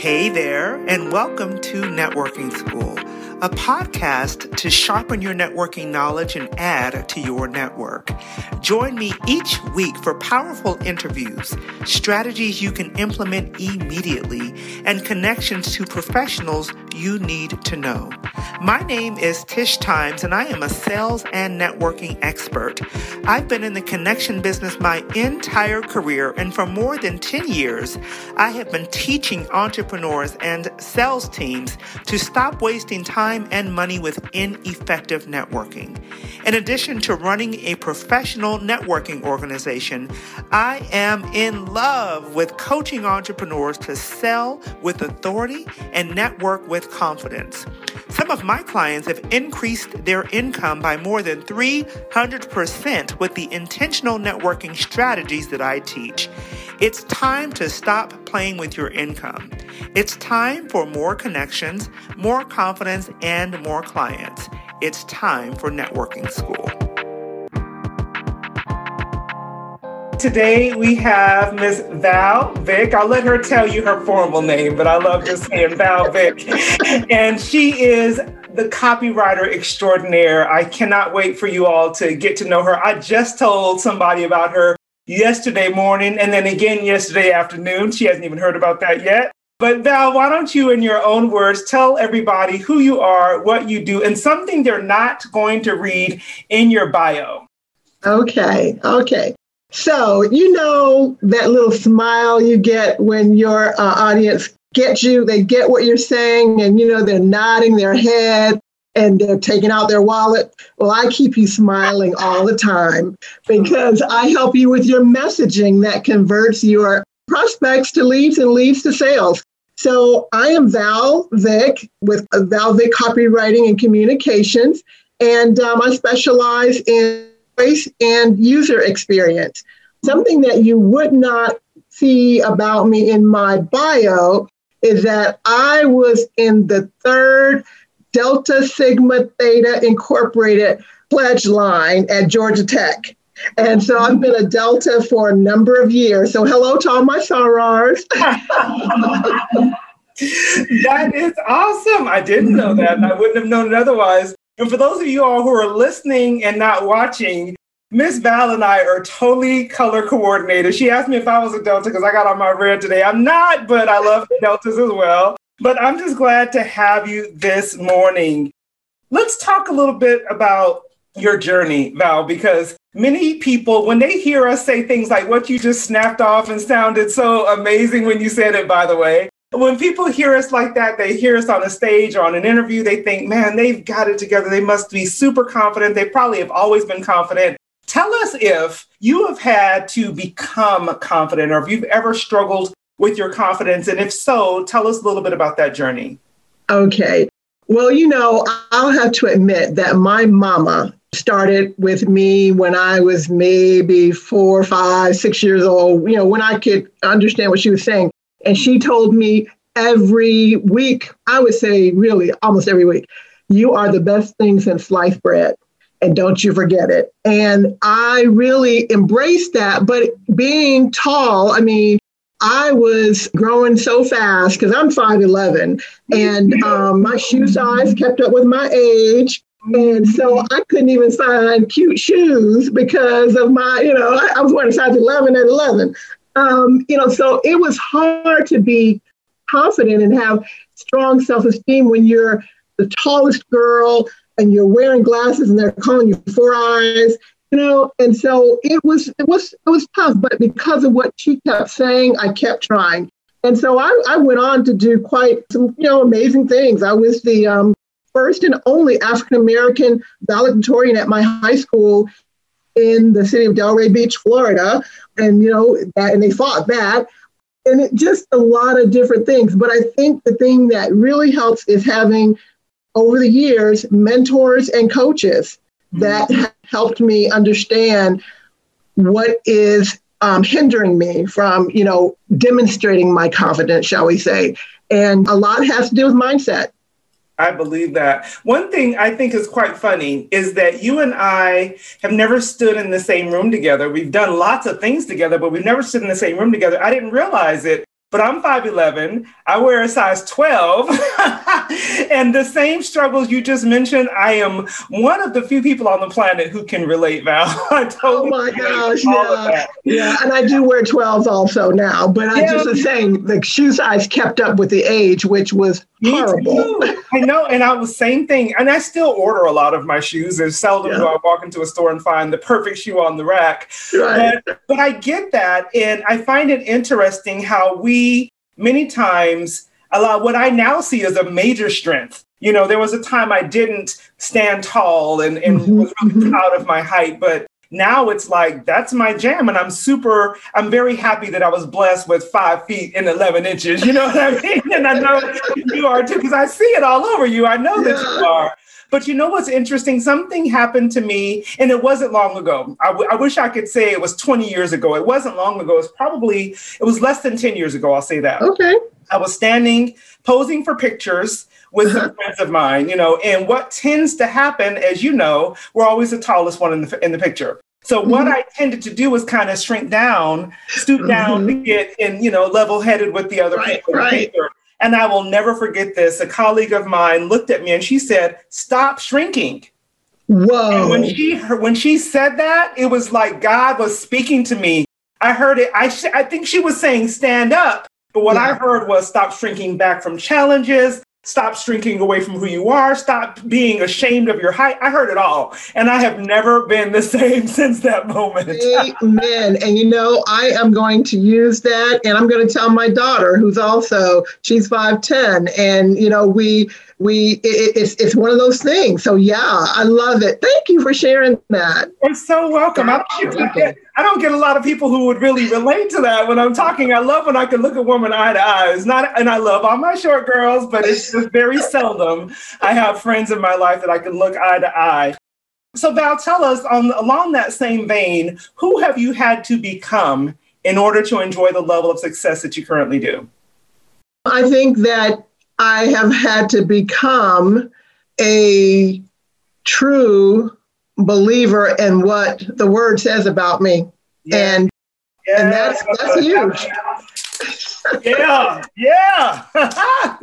Hey there, and welcome to Networking School, a podcast to sharpen your networking knowledge and add to your network. Join me each week for powerful interviews, strategies you can implement immediately, and connections to professionals you need to know. My name is Tish Times, and I am a sales and networking expert. I've been in the connection business my entire career, and for more than 10 years, I have been teaching entrepreneurs and sales teams to stop wasting time and money with ineffective networking. In addition to running a professional networking organization, I am in love with coaching entrepreneurs to sell with authority and network with confidence. Some of my clients have increased their income by more than 300% with the intentional networking strategies that I teach. It's time to stop playing with your income. It's time for more connections, more confidence, and more clients. It's time for networking school. Today we have Miss Val Vick. I'll let her tell you her formal name, but I love just saying Val Vick. and she is the copywriter extraordinaire. I cannot wait for you all to get to know her. I just told somebody about her yesterday morning and then again yesterday afternoon. She hasn't even heard about that yet. But Val, why don't you, in your own words, tell everybody who you are, what you do, and something they're not going to read in your bio? Okay, okay. So, you know that little smile you get when your uh, audience gets you, they get what you're saying, and you know, they're nodding their head and they're taking out their wallet. Well, I keep you smiling all the time because I help you with your messaging that converts your prospects to leads and leads to sales. So I am Val Vick with Val Vick Copywriting and Communications, and um, I specialize in voice and user experience. Something that you would not see about me in my bio is that I was in the third Delta Sigma Theta Incorporated pledge line at Georgia Tech. And so I've been a Delta for a number of years. So hello to all my sorors. that is awesome. I didn't know that. I wouldn't have known it otherwise. And for those of you all who are listening and not watching, Miss Val and I are totally color coordinated. She asked me if I was a Delta because I got on my red today. I'm not, but I love Deltas as well. But I'm just glad to have you this morning. Let's talk a little bit about your journey, Val, because many people, when they hear us say things like what you just snapped off and sounded so amazing when you said it, by the way, when people hear us like that, they hear us on a stage or on an interview, they think, man, they've got it together. They must be super confident. They probably have always been confident. Tell us if you have had to become confident or if you've ever struggled with your confidence? And if so, tell us a little bit about that journey. Okay. Well, you know, I'll have to admit that my mama started with me when I was maybe four, five, six years old, you know, when I could understand what she was saying. And she told me every week, I would say really almost every week, you are the best thing since sliced bread. And don't you forget it. And I really embraced that. But being tall, I mean, I was growing so fast because I'm 5'11 and um, my shoe size kept up with my age. And so I couldn't even find cute shoes because of my, you know, I, I was wearing size 11 at 11. Um, you know, so it was hard to be confident and have strong self esteem when you're the tallest girl and you're wearing glasses and they're calling you four eyes you know? And so it was it was it was tough but because of what she kept saying i kept trying. And so i, I went on to do quite some you know amazing things. I was the um, first and only african american valedictorian at my high school in the city of delray beach florida and you know that, and they fought that and it just a lot of different things but i think the thing that really helps is having over the years mentors and coaches that helped me understand what is um, hindering me from, you know, demonstrating my confidence, shall we say. And a lot has to do with mindset. I believe that. One thing I think is quite funny is that you and I have never stood in the same room together. We've done lots of things together, but we've never stood in the same room together. I didn't realize it but I'm 5'11. I wear a size 12. and the same struggles you just mentioned, I am one of the few people on the planet who can relate, Val. totally oh my gosh, yeah. Yeah, and I do wear 12s also now, but I just was saying the shoe size kept up with the age, which was horrible. I know, and I was the same thing. And I still order a lot of my shoes. There's seldom yeah. do I walk into a store and find the perfect shoe on the rack. Right. But, but I get that. And I find it interesting how we many times allow what I now see as a major strength. You know, there was a time I didn't stand tall and, and mm-hmm. was really mm-hmm. proud of my height, but now it's like that's my jam and i'm super i'm very happy that i was blessed with five feet and 11 inches you know what i mean and i know you are too because i see it all over you i know that you are but you know what's interesting? Something happened to me, and it wasn't long ago. I, w- I wish I could say it was 20 years ago. It wasn't long ago. It's probably, it was less than 10 years ago. I'll say that. Okay. I was standing, posing for pictures with some friends of mine, you know, and what tends to happen, as you know, we're always the tallest one in the, in the picture. So what mm-hmm. I tended to do was kind of shrink down, stoop down mm-hmm. to get in, you know, level headed with the other right, people. Right. And I will never forget this. A colleague of mine looked at me and she said, Stop shrinking. Whoa. And when she when she said that, it was like God was speaking to me. I heard it. I sh- I think she was saying stand up, but what yeah. I heard was stop shrinking back from challenges, Stop shrinking away from who you are. Stop being ashamed of your height. I heard it all. And I have never been the same since that moment. Amen. And you know, I am going to use that and I'm going to tell my daughter, who's also, she's 5'10. And, you know, we, we it, it's it's one of those things. So yeah, I love it. Thank you for sharing that. You're so welcome. I don't, I don't get a lot of people who would really relate to that when I'm talking. I love when I can look a woman eye to eye. It's not, and I love all my short girls, but it's just very seldom I have friends in my life that I can look eye to eye. So Val, tell us on along that same vein, who have you had to become in order to enjoy the level of success that you currently do? I think that I have had to become a true believer in what the word says about me. Yeah. And yeah. and that's that's huge. yeah, yeah.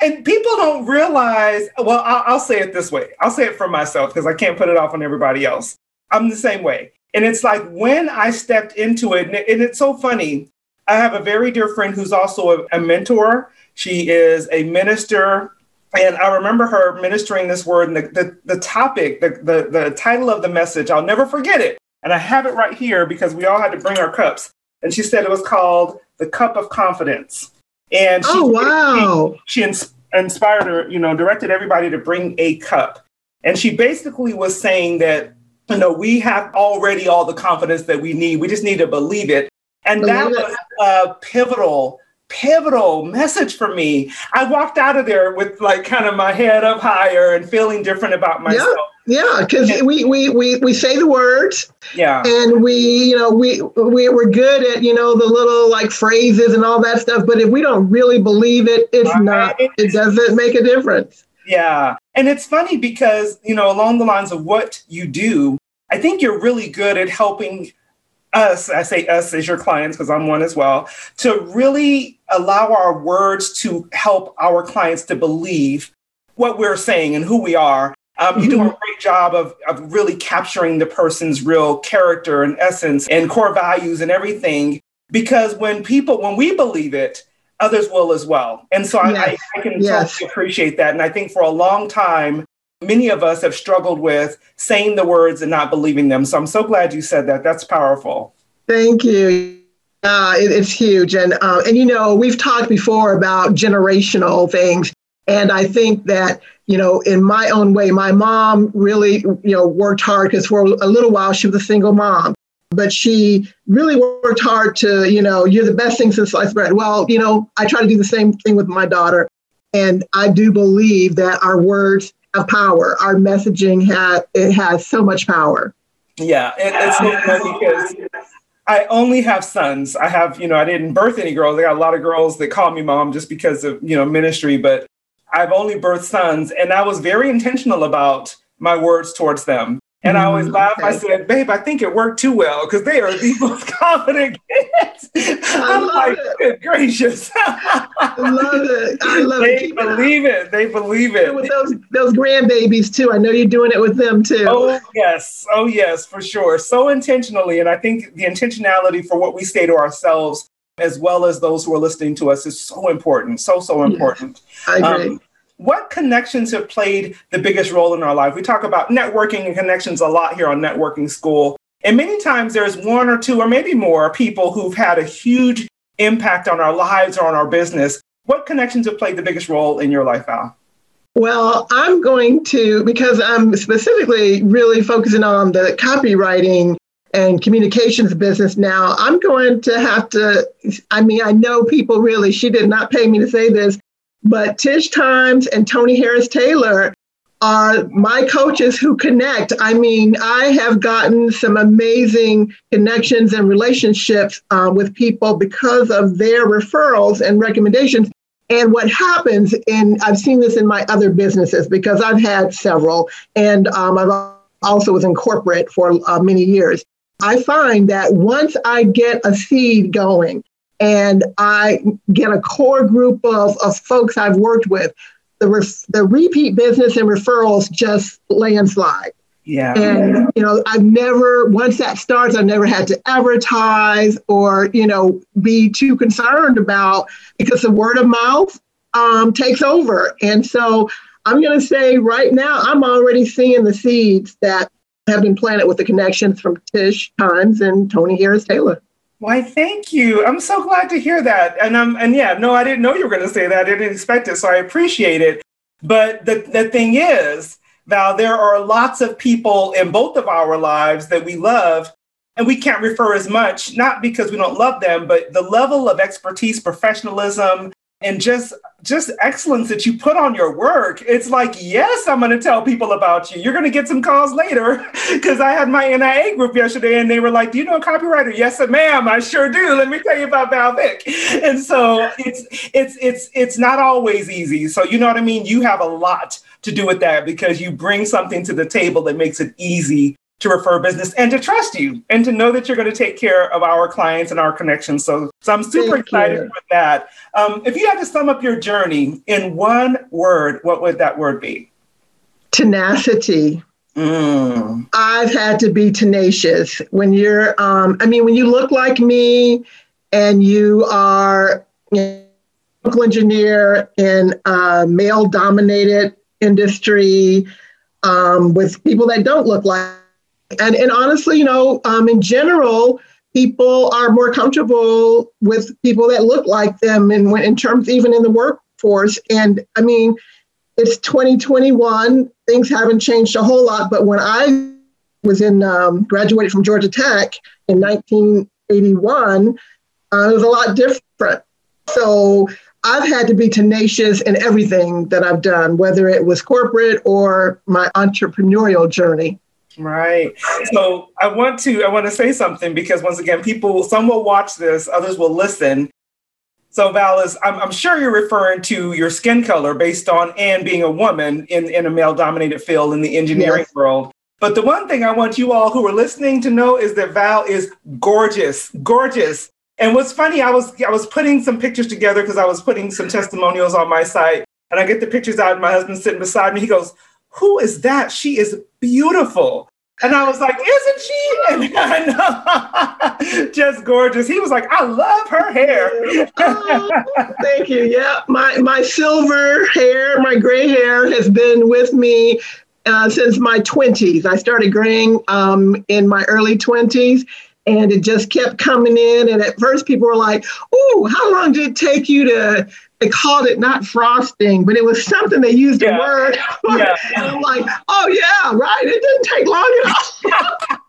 and people don't realize, well, I'll, I'll, say it this way. I'll say it for myself because I can't put it off on everybody else. I'm the same way. And it's like when I stepped into it, and, it, and it's so funny. I have a very dear friend who's also a, a mentor she is a minister. And I remember her ministering this word, and the, the, the topic, the, the, the title of the message, I'll never forget it. And I have it right here because we all had to bring our cups. And she said it was called The Cup of Confidence. And she, oh, wow. She, she inspired her, you know, directed everybody to bring a cup. And she basically was saying that, you know, we have already all the confidence that we need. We just need to believe it. And believe that it. was a pivotal pivotal message for me. I walked out of there with like kind of my head up higher and feeling different about myself. Yeah, because yeah, we, we we we say the words. Yeah. And we, you know, we we we're good at, you know, the little like phrases and all that stuff. But if we don't really believe it, it's right. not, it doesn't make a difference. Yeah. And it's funny because, you know, along the lines of what you do, I think you're really good at helping us, I say us as your clients because I'm one as well, to really allow our words to help our clients to believe what we're saying and who we are. Um, mm-hmm. You do a mm-hmm. great job of, of really capturing the person's real character and essence and core values and everything. Because when people, when we believe it, others will as well. And so yes. I, I, can yes. totally appreciate that. And I think for a long time, many of us have struggled with saying the words and not believing them. So I'm so glad you said that. That's powerful. Thank you. Uh, it, it's huge, and uh, and you know we've talked before about generational things, and I think that you know in my own way, my mom really you know worked hard because for a little while she was a single mom, but she really worked hard to you know you're the best thing since sliced bread. Well, you know I try to do the same thing with my daughter, and I do believe that our words power. Our messaging has it has so much power. Yeah, it, it's so funny because I only have sons. I have, you know, I didn't birth any girls. I got a lot of girls that call me mom just because of, you know, ministry, but I've only birthed sons. And I was very intentional about my words towards them. And I always mm, laugh. Okay. I said, babe, I think it worked too well because they are the most confident kids. I'm like, it. gracious. I love it. I love they it. They believe it. They believe it. With those those grandbabies too. I know you're doing it with them too. Oh yes. Oh yes, for sure. So intentionally. And I think the intentionality for what we say to ourselves as well as those who are listening to us is so important. So, so important. I agree. Um, what connections have played the biggest role in our life? We talk about networking and connections a lot here on Networking School. And many times there's one or two or maybe more people who've had a huge impact on our lives or on our business. What connections have played the biggest role in your life, Al? Well, I'm going to, because I'm specifically really focusing on the copywriting and communications business now, I'm going to have to. I mean, I know people really, she did not pay me to say this, but Tish Times and Tony Harris Taylor are my coaches who connect. I mean, I have gotten some amazing connections and relationships uh, with people because of their referrals and recommendations. And what happens in, I've seen this in my other businesses because I've had several, and um, I've also was in corporate for uh, many years. I find that once I get a seed going and I get a core group of, of folks I've worked with, the, ref, the repeat business and referrals just landslide. Yeah. And, you know, I've never, once that starts, I've never had to advertise or, you know, be too concerned about because the word of mouth um, takes over. And so I'm going to say right now, I'm already seeing the seeds that have been planted with the connections from Tish Times and Tony Harris Taylor. Why, thank you. I'm so glad to hear that. And um, and yeah, no, I didn't know you were going to say that. I didn't expect it, so I appreciate it. But the the thing is, Val, there are lots of people in both of our lives that we love, and we can't refer as much, not because we don't love them, but the level of expertise, professionalism, and just just excellence that you put on your work it's like yes i'm going to tell people about you. You're going to get some calls later because i had my nia group yesterday and they were like do you know a copywriter? Yes ma'am i sure do. Let me tell you about val vick. And so it's it's it's it's not always easy. So you know what i mean? You have a lot to do with that because you bring something to the table that makes it easy to refer business and to trust you and to know that you're going to take care of our clients and our connections. So, so I'm super Thank excited you. with that. Um, if you had to sum up your journey in one word, what would that word be? Tenacity. Mm. I've had to be tenacious. When you're, um, I mean, when you look like me and you are a chemical engineer in a male dominated industry um, with people that don't look like and and honestly, you know, um, in general, people are more comfortable with people that look like them, and in terms even in the workforce. And I mean, it's 2021. Things haven't changed a whole lot. But when I was in um, graduated from Georgia Tech in 1981, uh, it was a lot different. So I've had to be tenacious in everything that I've done, whether it was corporate or my entrepreneurial journey. Right. So I want to I want to say something because once again, people some will watch this, others will listen. So Val is I'm, I'm sure you're referring to your skin color based on and being a woman in, in a male dominated field in the engineering yes. world. But the one thing I want you all who are listening to know is that Val is gorgeous, gorgeous. And what's funny, I was I was putting some pictures together because I was putting some testimonials on my site, and I get the pictures out, and my husband's sitting beside me. He goes, who is that? She is beautiful. And I was like, isn't she? And just gorgeous. He was like, I love her hair. oh, thank you. Yeah, my my silver hair, my gray hair has been with me uh, since my 20s. I started graying um, in my early 20s, and it just kept coming in. And at first, people were like, "Oh, how long did it take you to they called it not frosting, but it was something they used yeah. a word. Yeah. and I'm like, oh yeah, right. It didn't take long enough.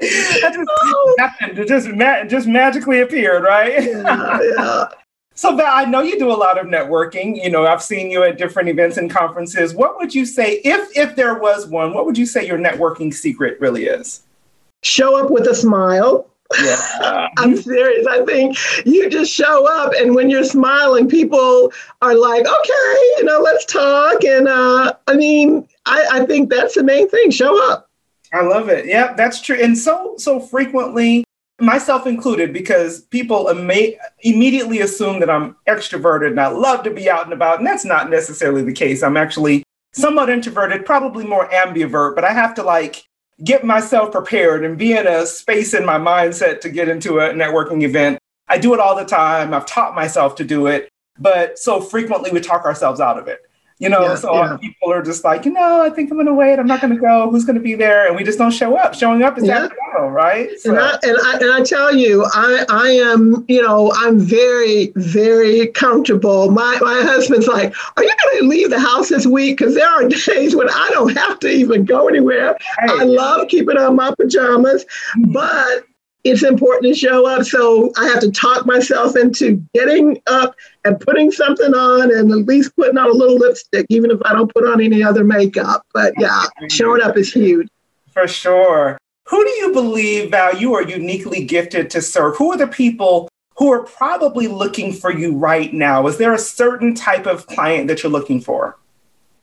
that just oh. happened. It just ma- just magically appeared, right? yeah, yeah. So, Val, I know you do a lot of networking. You know, I've seen you at different events and conferences. What would you say, if if there was one, what would you say your networking secret really is? Show up with a smile. Yeah. I'm serious. I think you just show up, and when you're smiling, people are like, okay, you know, let's talk. And uh, I mean, I, I think that's the main thing show up. I love it. Yeah, that's true. And so so frequently, myself included, because people ima- immediately assume that I'm extroverted and I love to be out and about, and that's not necessarily the case. I'm actually somewhat introverted, probably more ambivert, but I have to like get myself prepared and be in a space in my mindset to get into a networking event. I do it all the time. I've taught myself to do it, but so frequently we talk ourselves out of it. You know, yeah, so yeah. people are just like, you know, I think I'm going to wait. I'm not going to go. Who's going to be there? And we just don't show up. Showing up is yeah. that go, right? So. And, I, and, I, and I tell you, I, I am, you know, I'm very, very comfortable. My, my husband's like, are you going to leave the house this week? Because there are days when I don't have to even go anywhere. Right. I love keeping on my pajamas, mm-hmm. but it's important to show up. So I have to talk myself into getting up and putting something on and at least putting on a little lipstick, even if I don't put on any other makeup. But yeah, showing up is huge. For sure. Who do you believe, Val, you are uniquely gifted to serve? Who are the people who are probably looking for you right now? Is there a certain type of client that you're looking for?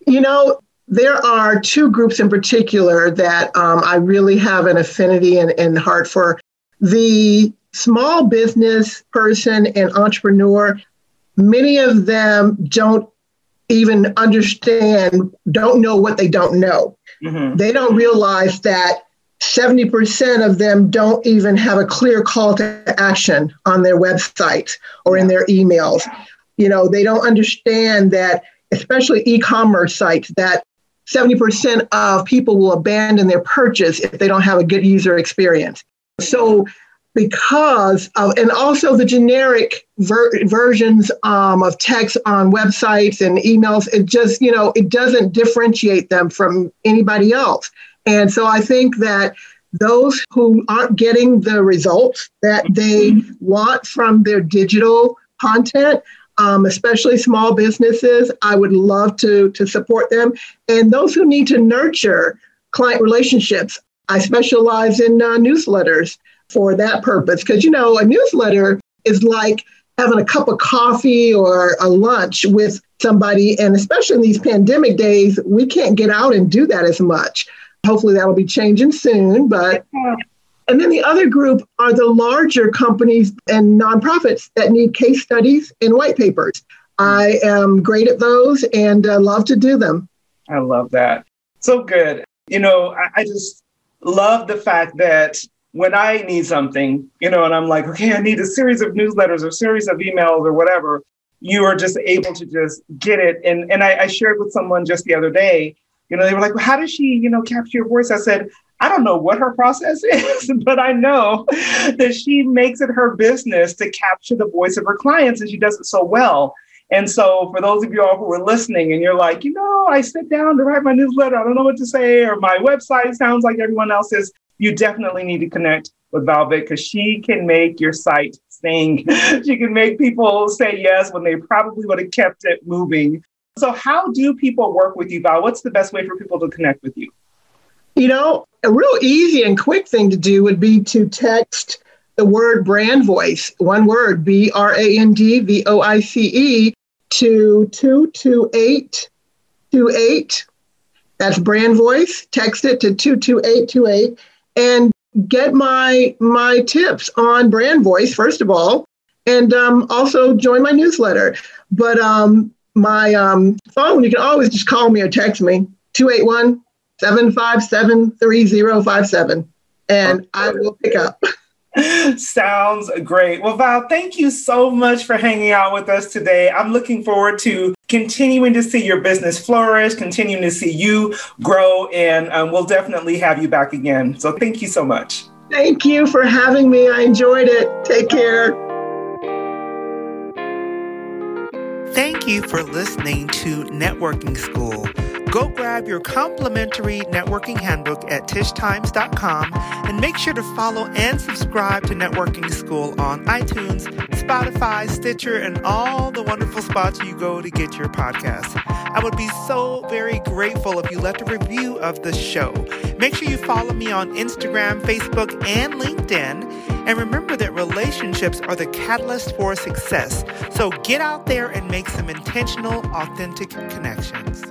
You know, there are two groups in particular that um, I really have an affinity and, and heart for. The small business person and entrepreneur, many of them don't even understand, don't know what they don't know. Mm-hmm. They don't realize that 70% of them don't even have a clear call to action on their website or in their emails. You know, they don't understand that, especially e commerce sites, that 70% of people will abandon their purchase if they don't have a good user experience. So, because of, and also the generic ver- versions um, of text on websites and emails, it just, you know, it doesn't differentiate them from anybody else. And so I think that those who aren't getting the results that they want from their digital content, um, especially small businesses, I would love to, to support them. And those who need to nurture client relationships, I specialize in uh, newsletters for that purpose. Because, you know, a newsletter is like having a cup of coffee or a lunch with somebody. And especially in these pandemic days, we can't get out and do that as much. Hopefully that'll be changing soon. But and then the other group are the larger companies and nonprofits that need case studies and white papers. I am great at those and uh, love to do them. I love that. So good. You know, I, I just love the fact that when I need something, you know, and I'm like, okay, I need a series of newsletters or series of emails or whatever, you are just able to just get it. And and I, I shared with someone just the other day, you know, they were like, well, how does she, you know, capture your voice? I said, I don't know what her process is, but I know that she makes it her business to capture the voice of her clients and she does it so well. And so, for those of you all who are listening and you're like, you know, I sit down to write my newsletter, I don't know what to say, or my website sounds like everyone else's, you definitely need to connect with Val Vick because she can make your site sing. she can make people say yes when they probably would have kept it moving. So, how do people work with you, Val? What's the best way for people to connect with you? You know, a real easy and quick thing to do would be to text the word brand voice, one word, B R A N D V O I C E, to 22828. That's brand voice. Text it to 22828 and get my my tips on brand voice first of all and um, also join my newsletter but um, my um, phone you can always just call me or text me 281 757 3057 and i will pick up Sounds great. Well, Val, thank you so much for hanging out with us today. I'm looking forward to continuing to see your business flourish, continuing to see you grow, and um, we'll definitely have you back again. So thank you so much. Thank you for having me. I enjoyed it. Take care. Thank you for listening to Networking School. Go grab your complimentary networking handbook at tishtimes.com and make sure to follow and subscribe to Networking School on iTunes, Spotify, Stitcher, and all the wonderful spots you go to get your podcast. I would be so very grateful if you left a review of the show. Make sure you follow me on Instagram, Facebook, and LinkedIn. And remember that relationships are the catalyst for success. So get out there and make some intentional, authentic connections.